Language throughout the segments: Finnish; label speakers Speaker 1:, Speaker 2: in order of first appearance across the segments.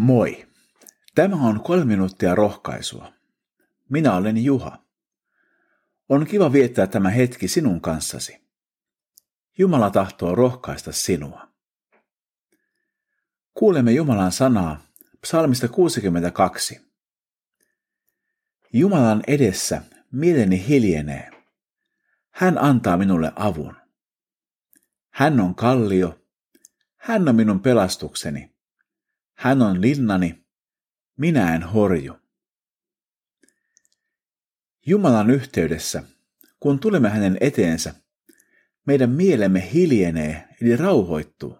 Speaker 1: Moi! Tämä on kolme minuuttia rohkaisua. Minä olen Juha. On kiva viettää tämä hetki sinun kanssasi. Jumala tahtoo rohkaista sinua. Kuulemme Jumalan sanaa psalmista 62. Jumalan edessä mieleni hiljenee. Hän antaa minulle avun. Hän on kallio. Hän on minun pelastukseni. Hän on linnani. Minä en horju. Jumalan yhteydessä, kun tulemme hänen eteensä, meidän mielemme hiljenee eli rauhoittuu.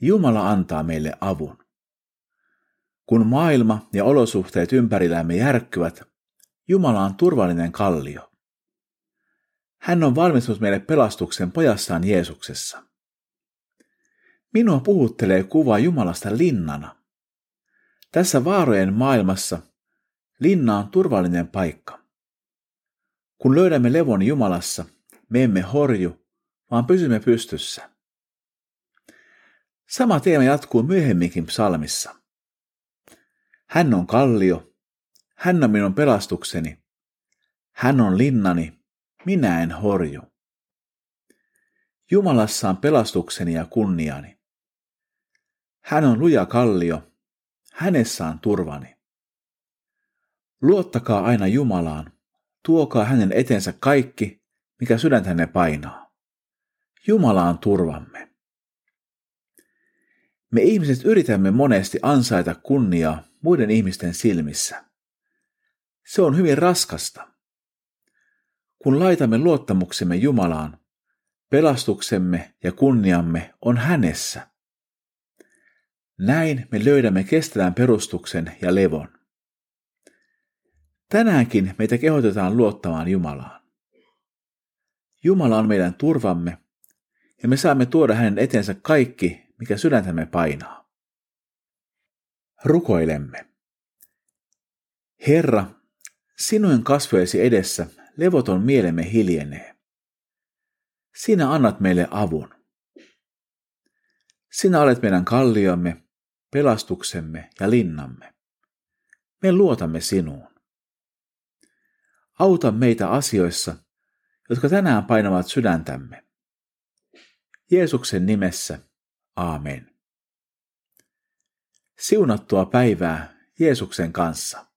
Speaker 1: Jumala antaa meille avun. Kun maailma ja olosuhteet ympärillämme järkkyvät, Jumala on turvallinen kallio. Hän on valmistunut meille pelastuksen pojassaan Jeesuksessa. Minua puhuttelee kuva Jumalasta linnana. Tässä vaarojen maailmassa linna on turvallinen paikka. Kun löydämme levon Jumalassa, me emme horju, vaan pysymme pystyssä. Sama teema jatkuu myöhemminkin psalmissa. Hän on kallio, hän on minun pelastukseni, hän on linnani, minä en horju. Jumalassa on pelastukseni ja kunniani. Hän on luja kallio, hänessä on turvani. Luottakaa aina Jumalaan, tuokaa hänen etensä kaikki, mikä sydäntänne painaa. Jumala on turvamme. Me ihmiset yritämme monesti ansaita kunniaa muiden ihmisten silmissä. Se on hyvin raskasta. Kun laitamme luottamuksemme Jumalaan, pelastuksemme ja kunniamme on hänessä. Näin me löydämme kestävän perustuksen ja levon. Tänäänkin meitä kehotetaan luottamaan Jumalaan. Jumala on meidän turvamme ja me saamme tuoda hänen etensä kaikki, mikä sydäntämme painaa. Rukoilemme. Herra, sinun kasvojesi edessä levoton mielemme hiljenee. Sinä annat meille avun. Sinä olet meidän kalliomme, pelastuksemme ja linnamme. Me luotamme sinuun. Auta meitä asioissa, jotka tänään painavat sydäntämme. Jeesuksen nimessä, aamen. Siunattua päivää Jeesuksen kanssa.